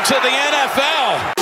Welcome to the NFL.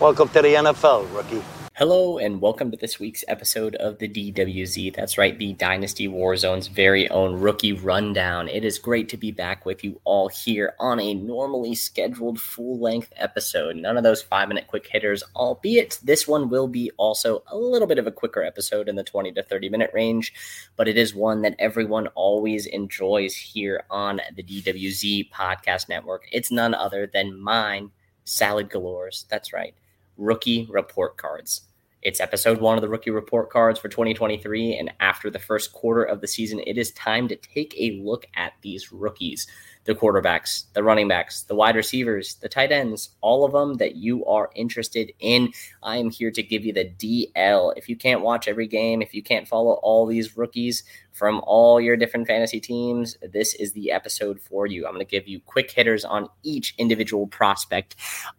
Welcome to the NFL, rookie. Hello, and welcome to this week's episode of the DWZ. That's right, the Dynasty Warzone's very own rookie rundown. It is great to be back with you all here on a normally scheduled full length episode. None of those five minute quick hitters, albeit this one will be also a little bit of a quicker episode in the 20 to 30 minute range, but it is one that everyone always enjoys here on the DWZ podcast network. It's none other than mine, Salad Galores. That's right rookie report cards. It's episode one of the rookie report cards for 2023. And after the first quarter of the season, it is time to take a look at these rookies the quarterbacks, the running backs, the wide receivers, the tight ends, all of them that you are interested in. I am here to give you the DL. If you can't watch every game, if you can't follow all these rookies from all your different fantasy teams, this is the episode for you. I'm going to give you quick hitters on each individual prospect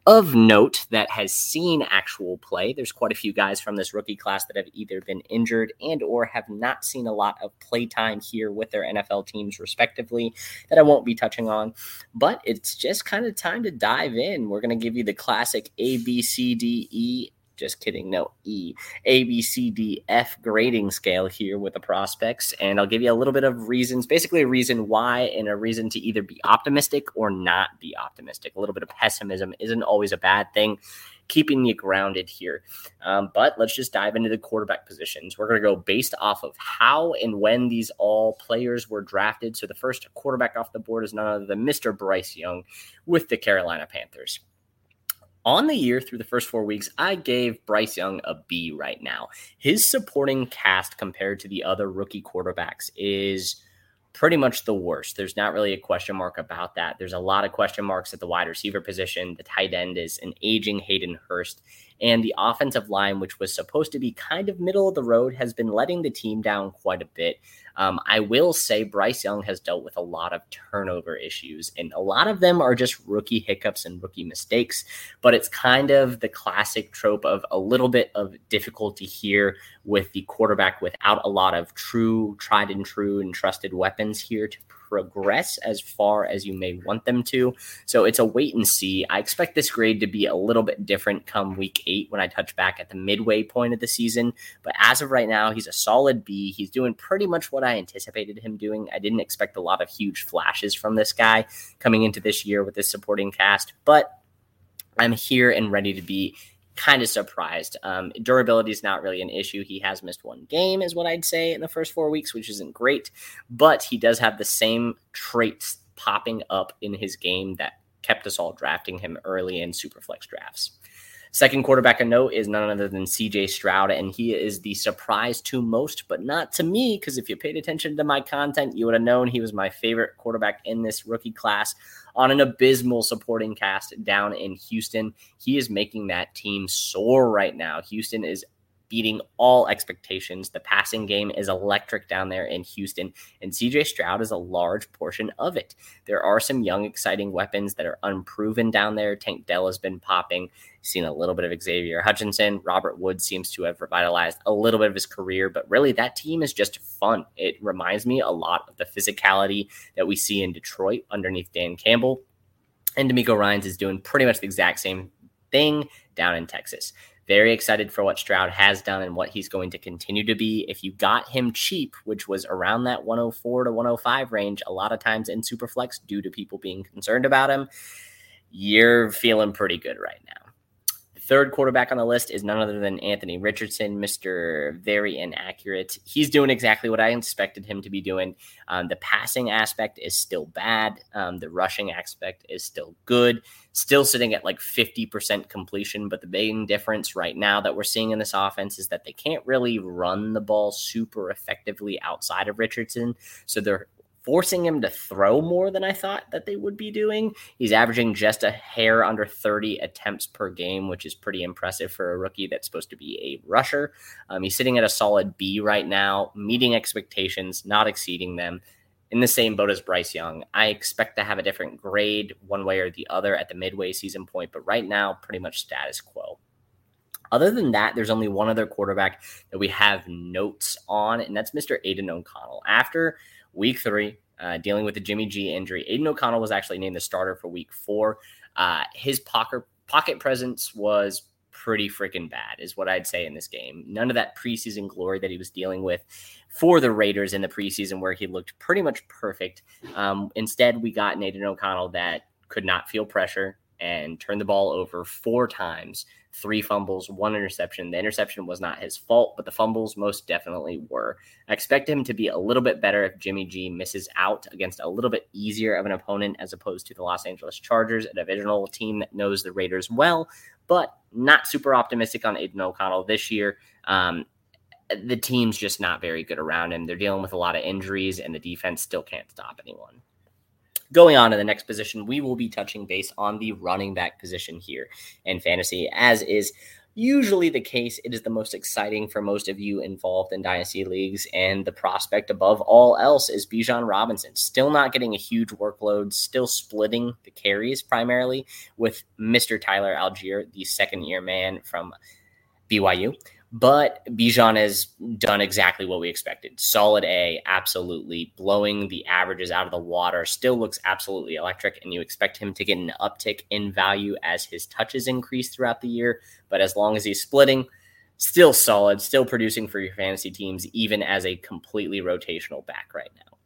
of note that has seen actual play. There's quite a few guys from this rookie class that have either been injured and or have not seen a lot of play time here with their NFL teams respectively that I won't be touching touching on. But it's just kind of time to dive in. We're going to give you the classic A, B, C, D, E. Just kidding. No, E. A, B, C, D, F grading scale here with the prospects. And I'll give you a little bit of reasons, basically a reason why and a reason to either be optimistic or not be optimistic. A little bit of pessimism isn't always a bad thing keeping you grounded here. Um, but let's just dive into the quarterback positions. We're going to go based off of how and when these all players were drafted. So the first quarterback off the board is none other than Mr. Bryce Young with the Carolina Panthers. On the year through the first four weeks, I gave Bryce Young a B right now. His supporting cast compared to the other rookie quarterbacks is pretty much the worst. There's not really a question mark about that. There's a lot of question marks at the wide receiver position. The tight end is an aging Hayden Hurst. And the offensive line, which was supposed to be kind of middle of the road, has been letting the team down quite a bit. Um, I will say Bryce Young has dealt with a lot of turnover issues, and a lot of them are just rookie hiccups and rookie mistakes. But it's kind of the classic trope of a little bit of difficulty here with the quarterback without a lot of true, tried and true, and trusted weapons here to progress as far as you may want them to. So it's a wait and see. I expect this grade to be a little bit different come week eight when I touch back at the midway point of the season. But as of right now, he's a solid B. He's doing pretty much what I anticipated him doing. I didn't expect a lot of huge flashes from this guy coming into this year with this supporting cast, but I'm here and ready to be kind of surprised. Um, durability is not really an issue. He has missed one game, is what I'd say, in the first four weeks, which isn't great. But he does have the same traits popping up in his game that kept us all drafting him early in superflex drafts. Second quarterback of note is none other than CJ Stroud, and he is the surprise to most, but not to me, because if you paid attention to my content, you would have known he was my favorite quarterback in this rookie class on an abysmal supporting cast down in Houston. He is making that team soar right now. Houston is beating all expectations. The passing game is electric down there in Houston, and CJ Stroud is a large portion of it. There are some young, exciting weapons that are unproven down there. Tank Dell has been popping. Seen a little bit of Xavier Hutchinson. Robert Wood seems to have revitalized a little bit of his career, but really that team is just fun. It reminds me a lot of the physicality that we see in Detroit underneath Dan Campbell. And DeMeco Ryans is doing pretty much the exact same thing down in Texas. Very excited for what Stroud has done and what he's going to continue to be. If you got him cheap, which was around that 104 to 105 range, a lot of times in Superflex due to people being concerned about him, you're feeling pretty good right now. Third quarterback on the list is none other than Anthony Richardson, Mr. Very Inaccurate. He's doing exactly what I expected him to be doing. Um, the passing aspect is still bad, um, the rushing aspect is still good, still sitting at like 50% completion. But the main difference right now that we're seeing in this offense is that they can't really run the ball super effectively outside of Richardson. So they're forcing him to throw more than I thought that they would be doing. He's averaging just a hair under 30 attempts per game, which is pretty impressive for a rookie that's supposed to be a rusher. Um, he's sitting at a solid B right now, meeting expectations, not exceeding them. In the same boat as Bryce Young, I expect to have a different grade one way or the other at the midway season point, but right now, pretty much status quo. Other than that, there's only one other quarterback that we have notes on, and that's Mr. Aidan O'Connell. After week three, uh, dealing with the Jimmy G injury, Aidan O'Connell was actually named the starter for week four. Uh, his pocket pocket presence was pretty freaking bad, is what I'd say in this game. None of that preseason glory that he was dealing with for the Raiders in the preseason, where he looked pretty much perfect. Um, instead, we got Aidan O'Connell that could not feel pressure and turned the ball over four times three fumbles, one interception. The interception was not his fault, but the fumbles most definitely were. I expect him to be a little bit better if Jimmy G misses out against a little bit easier of an opponent as opposed to the Los Angeles Chargers, a divisional team that knows the Raiders well, but not super optimistic on Aidan O'Connell this year. Um, the team's just not very good around him. They're dealing with a lot of injuries, and the defense still can't stop anyone. Going on to the next position, we will be touching base on the running back position here in fantasy, as is usually the case. It is the most exciting for most of you involved in dynasty leagues, and the prospect above all else is Bijan Robinson. Still not getting a huge workload, still splitting the carries primarily with Mr. Tyler Allgeier, the second year man from BYU. But Bijan has done exactly what we expected. Solid A, absolutely blowing the averages out of the water. Still looks absolutely electric, and you expect him to get an uptick in value as his touches increase throughout the year. But as long as he's splitting, still solid, still producing for your fantasy teams, even as a completely rotational back right now.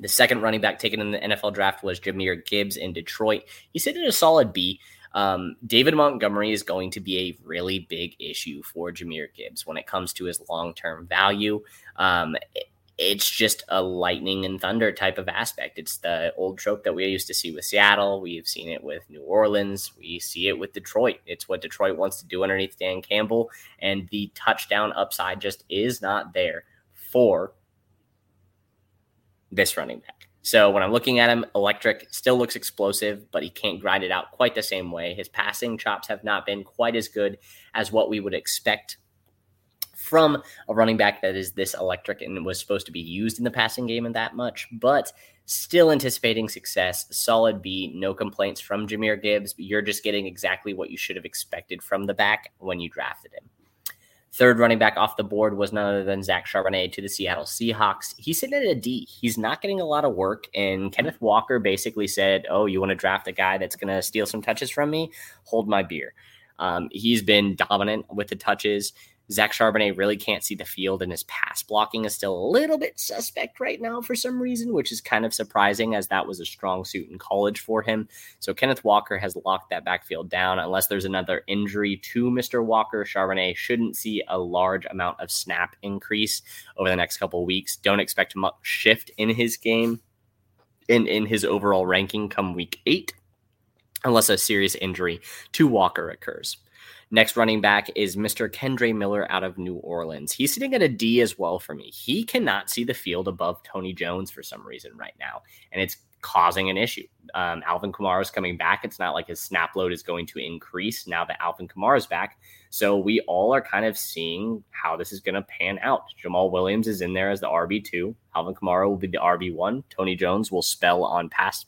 The second running back taken in the NFL draft was Jahmyr Gibbs in Detroit. He's sit at a solid B. Um, David Montgomery is going to be a really big issue for Jahmyr Gibbs when it comes to his long term value. Um, it, it's just a lightning and thunder type of aspect. It's the old trope that we used to see with Seattle. We've seen it with New Orleans. We see it with Detroit. It's what Detroit wants to do underneath Dan Campbell. And the touchdown upside just is not there for this running back. So when I'm looking at him, electric still looks explosive, but he can't grind it out quite the same way. His passing chops have not been quite as good as what we would expect from a running back that is this electric and was supposed to be used in the passing game and that much, but still anticipating success. Solid B, no complaints from Jahmyr Gibbs. You're just getting exactly what you should have expected from the back when you drafted him. Third running back off the board was none other than Zach Charbonnet to the Seattle Seahawks. He's sitting at a D. He's not getting a lot of work. And Kenneth Walker basically said, Oh, you want to draft a guy that's going to steal some touches from me? Hold my beer. Um, he's been dominant with the touches. Zach Charbonnet really can't see the field, and his pass blocking is still a little bit suspect right now for some reason, which is kind of surprising as that was a strong suit in college for him. So Kenneth Walker has locked that backfield down. Unless there's another injury to Mr. Walker, Charbonnet shouldn't see a large amount of snap increase over the next couple weeks. Don't expect much shift in his game, in, in his overall ranking come week eight, unless a serious injury to Walker occurs. Next running back is Mr. Kendre Miller out of New Orleans. He's sitting at a D as well for me. He cannot see the field above Tony Jones for some reason right now, and it's causing an issue. Um, Alvin Kamara is coming back. It's not like his snap load is going to increase now that Alvin Kamara is back. So we all are kind of seeing how this is going to pan out. Jamaal Williams is in there as the RB2. Alvin Kamara will be the RB1. Tony Jones will spell on pass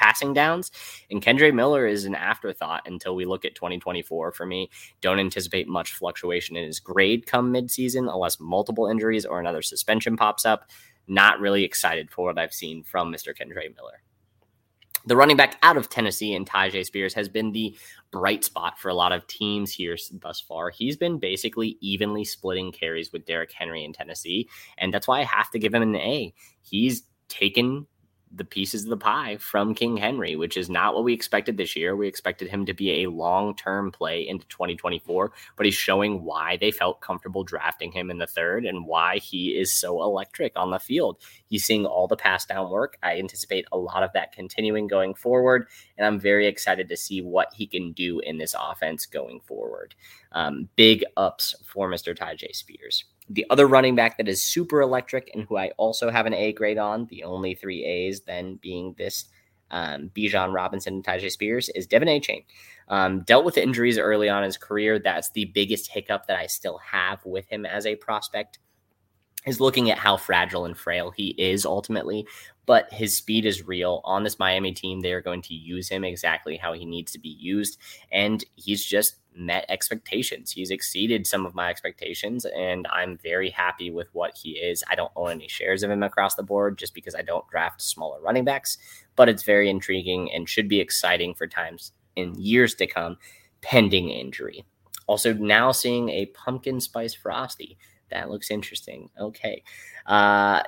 passing downs. And Kendre Miller is an afterthought until we look at 2024 for me. Don't anticipate much fluctuation in his grade come midseason unless multiple injuries or another suspension pops up. Not really excited for what I've seen from Mr. Kendre Miller. The running back out of Tennessee and Tyjae Spears has been the bright spot for a lot of teams here thus far. He's been basically evenly splitting carries with Derrick Henry in Tennessee, and that's why I have to give him an A. He's taken the pieces of the pie from King Henry, which is not what we expected this year. We expected him to be a long term play into 2024, but he's showing why they felt comfortable drafting him in the third and why he is so electric on the field. He's seeing all the pass down work. I anticipate a lot of that continuing going forward, and I'm very excited to see what he can do in this offense going forward. Um, big ups for Mr. Tyjae Spears. The other running back that is super electric and who I also have an A grade on, the only three A's then being this um, Bijan Robinson and Tyjae Spears, is De'Von Achane. Um, dealt with injuries early on in his career. That's the biggest hiccup that I still have with him as a prospect. is looking at how fragile and frail he is ultimately, but his speed is real. On this Miami team, they are going to use him exactly how he needs to be used. And he's just met expectations. He's exceeded some of my expectations, and I'm very happy with what he is. I don't own any shares of him across the board just because I don't draft smaller running backs, but it's very intriguing and should be exciting for times in years to come, pending injury. Also, now seeing a pumpkin spice frosty that looks interesting. Okay. Uh,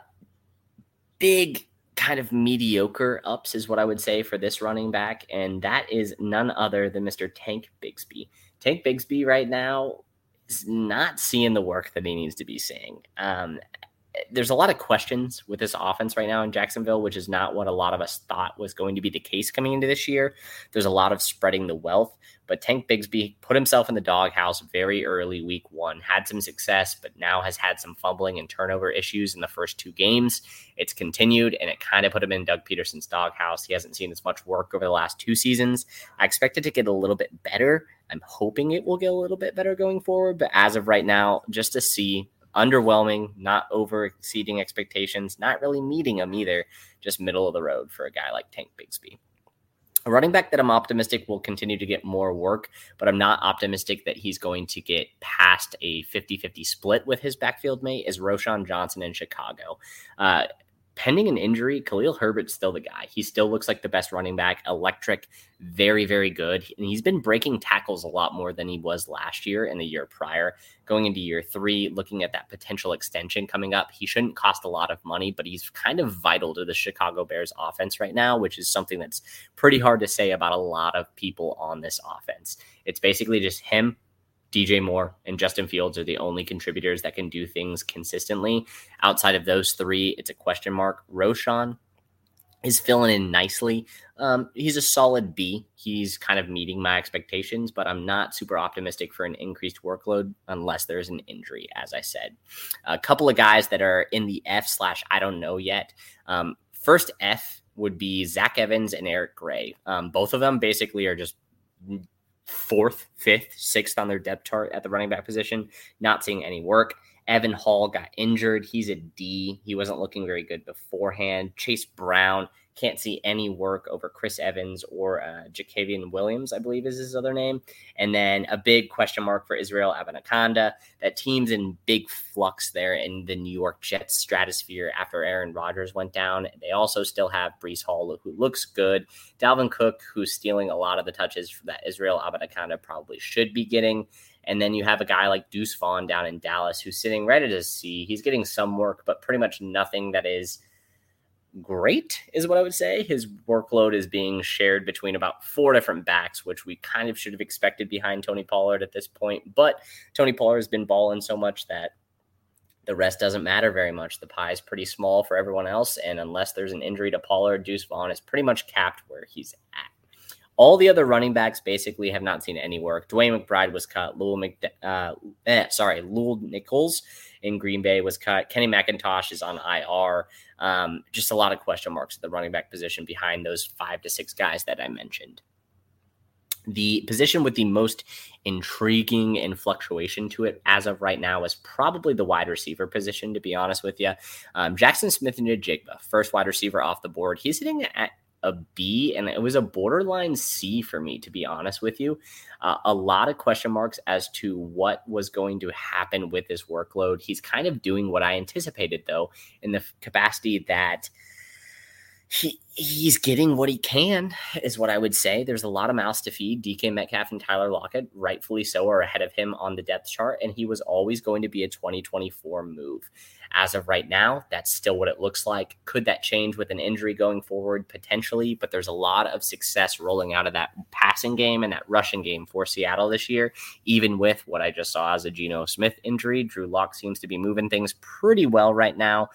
big kind of mediocre ups is what I would say for this running back, and that is none other than Mr. Tank Bigsby. Tank Bigsby right now is not seeing the work that he needs to be seeing. Um, there's a lot of questions with this offense right now in Jacksonville, which is not what a lot of us thought was going to be the case coming into this year. There's a lot of spreading the wealth, but Tank Bigsby put himself in the doghouse very early week one, had some success, but now has had some fumbling and turnover issues in the first two games. It's continued, and it kind of put him in Doug Pederson's doghouse. He hasn't seen as much work over the last two seasons. I expect it to get a little bit better. I'm hoping it will get a little bit better going forward, but as of right now, just to see underwhelming, not over exceeding expectations, not really meeting them either, just middle of the road for a guy like Tank Bigsby. A running back that I'm optimistic will continue to get more work, but I'm not optimistic that he's going to get past a 50 50 split with his backfield mate is Roschon Johnson in Chicago. Uh, pending an injury, Khalil Herbert's still the guy. He still looks like the best running back, electric, very, very good. And he's been breaking tackles a lot more than he was last year and the year prior. Going into year three, looking at that potential extension coming up, he shouldn't cost a lot of money, but he's kind of vital to the Chicago Bears offense right now, which is something that's pretty hard to say about a lot of people on this offense. It's basically just him DJ Moore and Justin Fields are the only contributors that can do things consistently. Outside of those three, it's a question mark. Roschon is filling in nicely. Um, he's a solid B. He's kind of meeting my expectations, but I'm not super optimistic for an increased workload unless there's an injury, as I said. A couple of guys that are in the F slash I don't know yet. Um, first F would be Zach Evans and Eric Gray. Um, both of them basically are just fourth, fifth, sixth on their depth chart at the running back position, not seeing any work. Evan Hull got injured. He's a D. He wasn't looking very good beforehand. Chase Brown can't see any work over Chris Evans or uh, Jakavian Williams, I believe is his other name. And then a big question mark for Israel Abanikanda. That team's in big flux there in the New York Jets stratosphere after Aaron Rodgers went down. They also still have Breece Hall, who looks good. Dalvin Cook, who's stealing a lot of the touches that Israel Abanikanda probably should be getting. And then you have a guy like Deuce Vaughn down in Dallas who's sitting right at his C. He's getting some work, but pretty much nothing that is – great, is what I would say. His workload is being shared between about four different backs, which we kind of should have expected behind Tony Pollard at this point. But Tony Pollard has been balling so much that the rest doesn't matter very much. The pie is pretty small for everyone else. And unless there's an injury to Pollard, Deuce Vaughn is pretty much capped where he's at. All the other running backs basically have not seen any work. DeWayne McBride was cut. Lul McD- uh, eh, sorry, Lew Nichols in Green Bay was cut. Kenny McIntosh is on IR. Um, just a lot of question marks at the running back position behind those five to six guys that I mentioned. The position with the most intriguing and fluctuation to it as of right now is probably the wide receiver position, to be honest with you. Um, Jaxon Smith-Njigba, first wide receiver off the board. He's hitting at a B, and it was a borderline C for me, to be honest with you. Uh, a lot of question marks as to what was going to happen with his workload. He's kind of doing what I anticipated, though, in the capacity that he he's getting what he can, is what I would say. There's a lot of mouths to feed. DK Metcalf and Tyler Lockett, rightfully so, are ahead of him on the depth chart, and he was always going to be a 2024 move. As of right now, that's still what it looks like. Could that change with an injury going forward? Potentially, but there's a lot of success rolling out of that passing game and that rushing game for Seattle this year, even with what I just saw as a Geno Smith injury. Drew Lock seems to be moving things pretty well right now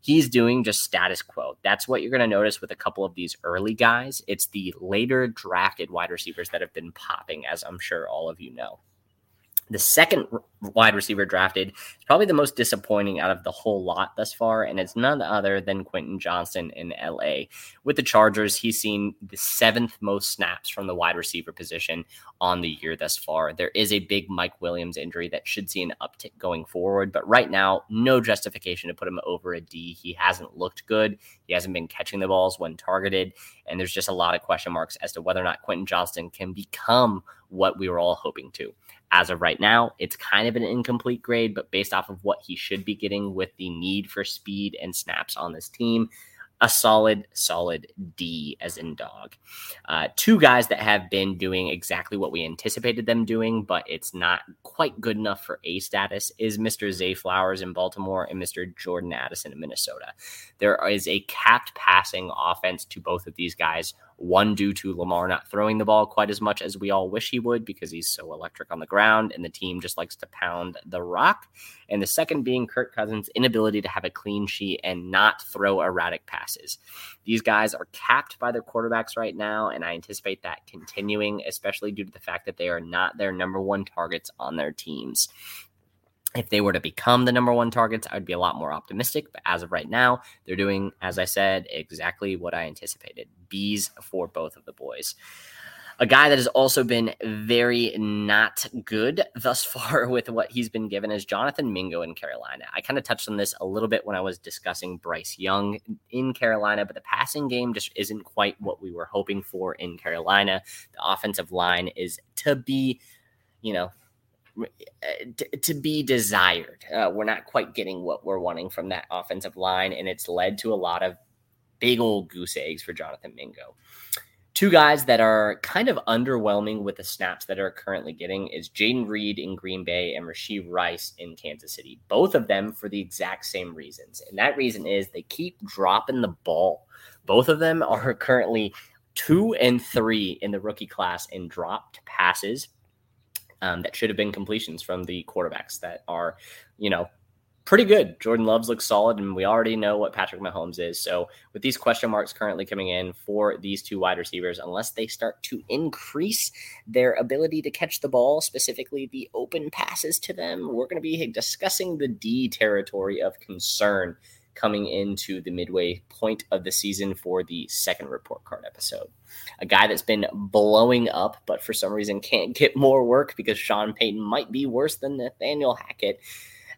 he's doing just status quo. That's what you're going to notice with a couple of these early guys. It's the later drafted wide receivers that have been popping, as I'm sure all of you know. The second wide receiver drafted is probably the most disappointing out of the whole lot thus far, and it's none other than Quentin Johnston in LA. With the Chargers, he's seen the seventh most snaps from the wide receiver position on the year thus far. There is a big Mike Williams injury that should see an uptick going forward, but right now, no justification to put him over a D. He hasn't looked good. He hasn't been catching the balls when targeted, and there's just a lot of question marks as to whether or not Quentin Johnston can become what we were all hoping to as of right now, it's kind of an incomplete grade, but based off of what he should be getting with the need for speed and snaps on this team, a solid, solid D as in dog. Uh, two guys that have been doing exactly what we anticipated them doing, but it's not quite good enough for A status is Mr. Zay Flowers in Baltimore and Mr. Jordan Addison in Minnesota. There is a capped passing offense to both of these guys one, due to Lamar not throwing the ball quite as much as we all wish he would because he's so electric on the ground and the team just likes to pound the rock. And the second being Kirk Cousins' inability to have a clean sheet and not throw erratic passes. These guys are capped by their quarterbacks right now, and I anticipate that continuing, especially due to the fact that they are not their number one targets on their teams. If they were to become the number one targets, I would be a lot more optimistic. But as of right now, they're doing, as I said, exactly what I anticipated. Bees for both of the boys. A guy that has also been very not good thus far with what he's been given is Jonathan Mingo in Carolina. I kind of touched on this a little bit when I was discussing Bryce Young in Carolina, but the passing game just isn't quite what we were hoping for in Carolina. The offensive line is to be, you know, to, be desired. Uh, we're not quite getting what we're wanting from that offensive line, and it's led to a lot of big old goose eggs for Jonathan Mingo. Two guys that are kind of underwhelming with the snaps that are currently getting is Jayden Reed in Green Bay and Rashee Rice in Kansas City. Both of them for the exact same reasons. And that reason is they keep dropping the ball. Both of them are currently two and three in the rookie class in dropped passes um, that should have been completions from the quarterbacks that are, you know, pretty good. Jordan Loves looks solid, and we already know what Patrick Mahomes is. So, with these question marks currently coming in for these two wide receivers, unless they start to increase their ability to catch the ball, specifically the open passes to them, we're going to be discussing the D territory of concern coming into the midway point of the season for the second report card episode. A guy that's been blowing up, but for some reason can't get more work because Sean Payton might be worse than Nathaniel Hackett.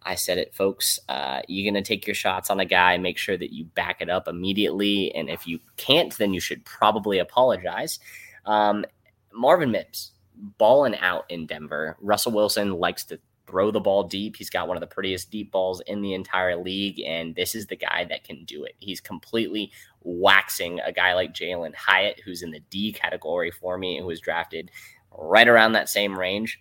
I said it, folks. Uh, you're going to take your shots on a guy, make sure that you back it up immediately. And if you can't, then you should probably apologize. Um, Marvin Mims, balling out in Denver. Russell Wilson likes to throw the ball deep. He's got one of the prettiest deep balls in the entire league, and this is the guy that can do it. He's completely waxing a guy like Jalin Hyatt, who's in the D category for me, who was drafted right around that same range.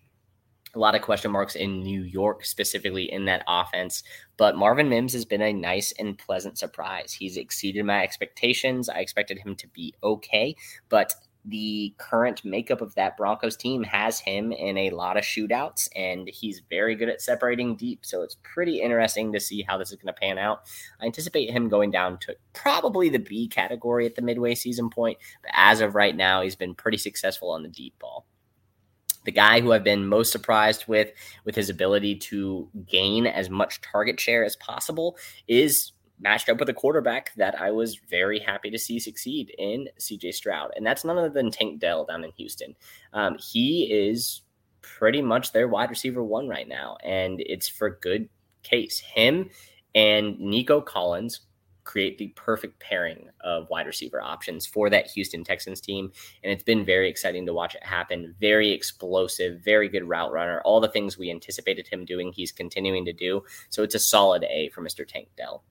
A lot of question marks in New York, specifically in that offense. But Marvin Mims has been a nice and pleasant surprise. He's exceeded my expectations. I expected him to be okay, but the current makeup of that Broncos team has him in a lot of shootouts, and he's very good at separating deep. So it's pretty interesting to see how this is going to pan out. I anticipate him going down to probably the B category at the midway season point, but as of right now, he's been pretty successful on the deep ball. The guy who I've been most surprised with, with his ability to gain as much target share as possible, is matched up with a quarterback that I was very happy to see succeed in CJ Stroud. And that's none other than Tank Dell down in Houston. Um, he is pretty much their wide receiver one right now, and it's for good case. Him and Nico Collins create the perfect pairing of wide receiver options for that Houston Texans team. And it's been very exciting to watch it happen. Very explosive, very good route runner. All the things we anticipated him doing, he's continuing to do. So it's a solid A for Mr. Tank Dell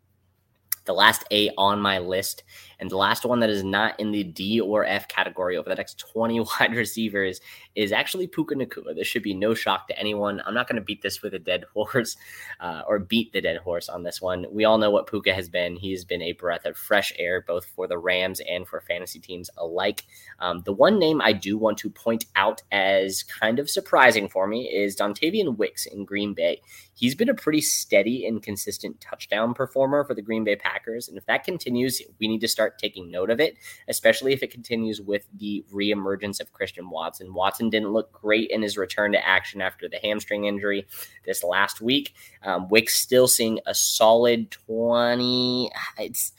the last A on my list. And the last one that is not in the D or F category over the next 20 wide receivers is actually Puka Nacua. This should be no shock to anyone. I'm not going to beat this with a dead horse uh, or beat the dead horse on this one. We all know what Puka has been. He's been a breath of fresh air, both for the Rams and for fantasy teams alike. Um, the one name I do want to point out as kind of surprising for me is Dontayvion Wicks in Green Bay. He's been a pretty steady and consistent touchdown performer for the Green Bay Packers. And if that continues, we need to start taking note of it, especially if it continues with the reemergence of Christian Watson. Watson didn't look great in his return to action after the hamstring injury this last week. Um, Wick's still seeing a solid 20. It's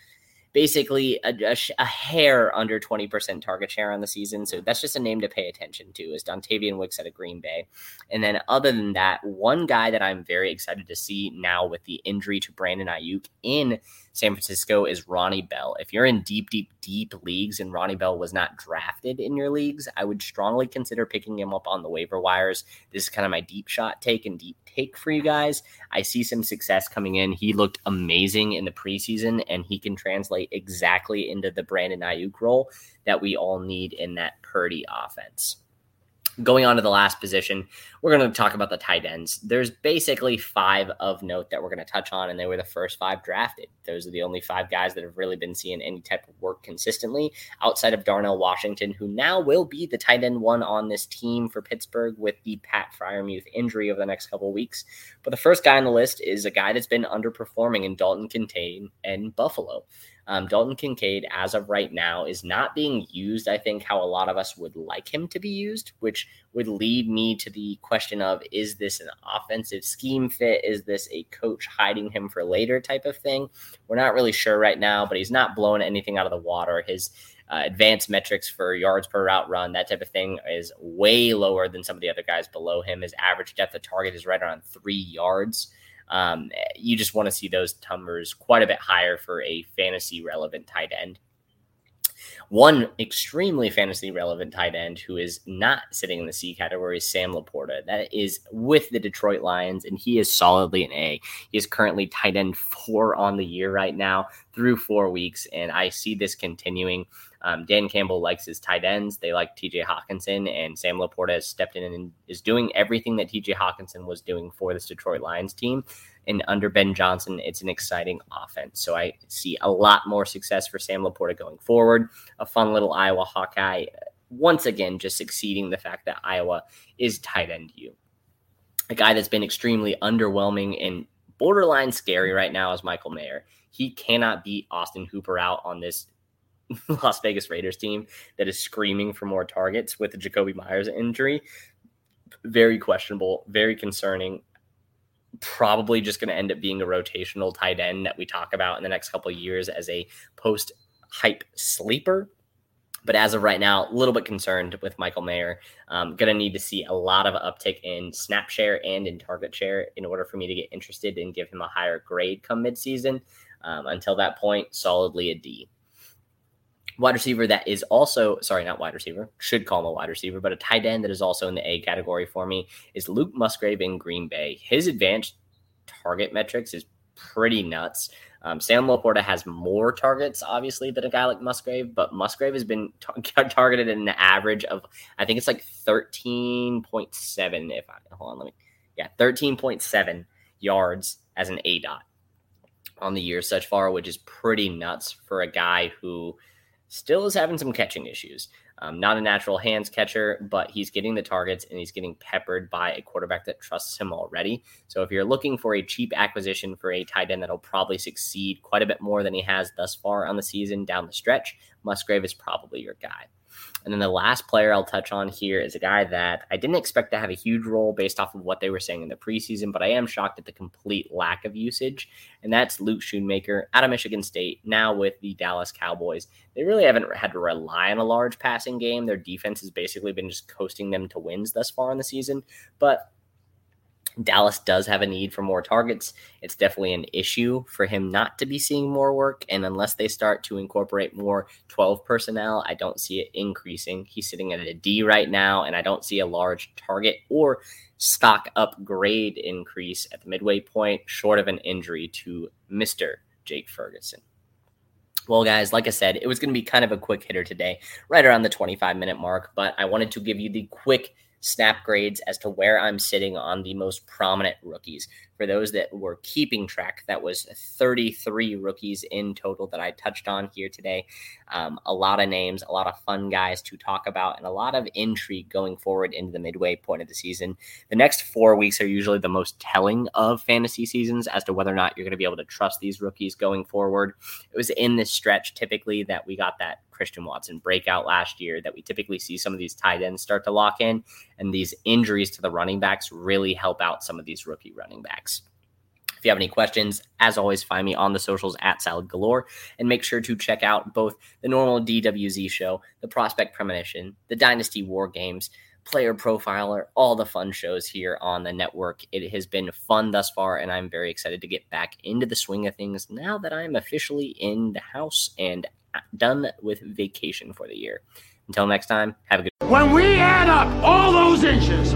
basically a, a, a, hair under 20% target share on the season. So that's just a name to pay attention to is Dontayvion Wicks at a Green Bay. And then other than that, one guy that I'm very excited to see now with the injury to Brandon Aiyuk in San Francisco is Ronnie Bell. If you're in deep, deep, deep leagues and Ronnie Bell was not drafted in your leagues, I would strongly consider picking him up on the waiver wires. This is kind of my deep shot take and deep take for you guys. I see some success coming in. He looked amazing in the preseason, and he can translate exactly into the Brandon Aiyuk role that we all need in that Purdy offense going on to the last position, we're going to talk about the tight ends. There's basically five of note that we're going to touch on, and they were the first five drafted. Those are the only five guys that have really been seeing any type of work consistently outside of Darnell Washington, who now will be the tight end one on this team for Pittsburgh with the Pat Freiermuth injury over the next couple weeks. But the first guy on the list is a guy that's been underperforming in Dalton Kincaid and Buffalo. Um, Dalton Kincaid, as of right now, is not being used, I think, how a lot of us would like him to be used, which would lead me to the question of is this an offensive scheme fit? Is this a coach hiding him for later type of thing? We're not really sure right now, but he's not blowing anything out of the water. His uh, advanced metrics for yards per route run, that type of thing, is way lower than some of the other guys below him. His average depth of target is right around three yards. Um, you just want to see those numbers quite a bit higher for a fantasy relevant tight end. One extremely fantasy relevant tight end who is not sitting in the C category is Sam LaPorta. That is with the Detroit Lions, and he is solidly an A. He is currently tight end four on the year right now through four weeks, and I see this continuing. Um, Dan Campbell likes his tight ends. They like TJ Hockenson, and Sam LaPorta has stepped in and is doing everything that TJ Hockenson was doing for this Detroit Lions team. And under Ben Johnson, it's an exciting offense. So I see a lot more success for Sam LaPorta going forward. A fun little Iowa Hawkeye, once again, just succeeding the fact that Iowa is tight end you. A guy that's been extremely underwhelming and borderline scary right now is Michael Mayer. He cannot beat Austin Hooper out on this Las Vegas Raiders team that is screaming for more targets with the Jakobi Meyers injury. Very questionable, very concerning probably just going to end up being a rotational tight end that we talk about in the next couple years as a post hype sleeper. But as of right now, a little bit concerned with Michael Mayer. Um, going to need to see a lot of uptick in snap share and in target share in order for me to get interested and give him a higher grade come midseason. Um, until that point, solidly a D wide receiver that is also sorry, not wide receiver, should call him a wide receiver, but a tight end that is also in the A category for me is Luke Musgrave in Green Bay. His advanced target metrics is pretty nuts. Um, Sam LaPorta has more targets, obviously, than a guy like Musgrave, but Musgrave has been targeted in an average of, I think it's like 13.7. If I hold on, let me, yeah, 13.7 yards as an aDOT on the year such far, which is pretty nuts for a guy who still is having some catching issues. Um, not a natural hands catcher, but he's getting the targets and he's getting peppered by a quarterback that trusts him already. So if you're looking for a cheap acquisition for a tight end that'll probably succeed quite a bit more than he has thus far on the season down the stretch, Musgrave is probably your guy. And then the last player I'll touch on here is a guy that I didn't expect to have a huge role based off of what they were saying in the preseason, but I am shocked at the complete lack of usage. And that's Luke Schoonmaker out of Michigan State, now with the Dallas Cowboys. They really haven't had to rely on a large passing game. Their defense has basically been just coasting them to wins thus far in the season. But Dallas does have a need for more targets. It's definitely an issue for him not to be seeing more work. And unless they start to incorporate more 12 personnel, I don't see it increasing. He's sitting at a D right now, and I don't see a large target or stock upgrade increase at the midway point, short of an injury to Mr. Jake Ferguson. Well, guys, like I said, it was going to be kind of a quick hitter today, right around the 25 minute mark, but I wanted to give you the quick snap grades as to where I'm sitting on the most prominent rookies. For those that were keeping track, that was 33 rookies in total that I touched on here today. Um, a lot of names, a lot of fun guys to talk about, and a lot of intrigue going forward into the midway point of the season. The next four weeks are usually the most telling of fantasy seasons as to whether or not you're going to be able to trust these rookies going forward. It was in this stretch typically that we got that Christian Watson breakout last year that we typically see some of these tight ends start to lock in. And these injuries to the running backs really help out some of these rookie running backs. If you have any questions, as always, find me on the socials at Salad Galore and make sure to check out both the normal DWZ show, the Prospect Premonition, the Dynasty War Games, Player Profiler, all the fun shows here on the network. It has been fun thus far, and I'm very excited to get back into the swing of things now that I'm officially in the house and done with vacation for the year. Until next time, have a good. When we add up all those inches,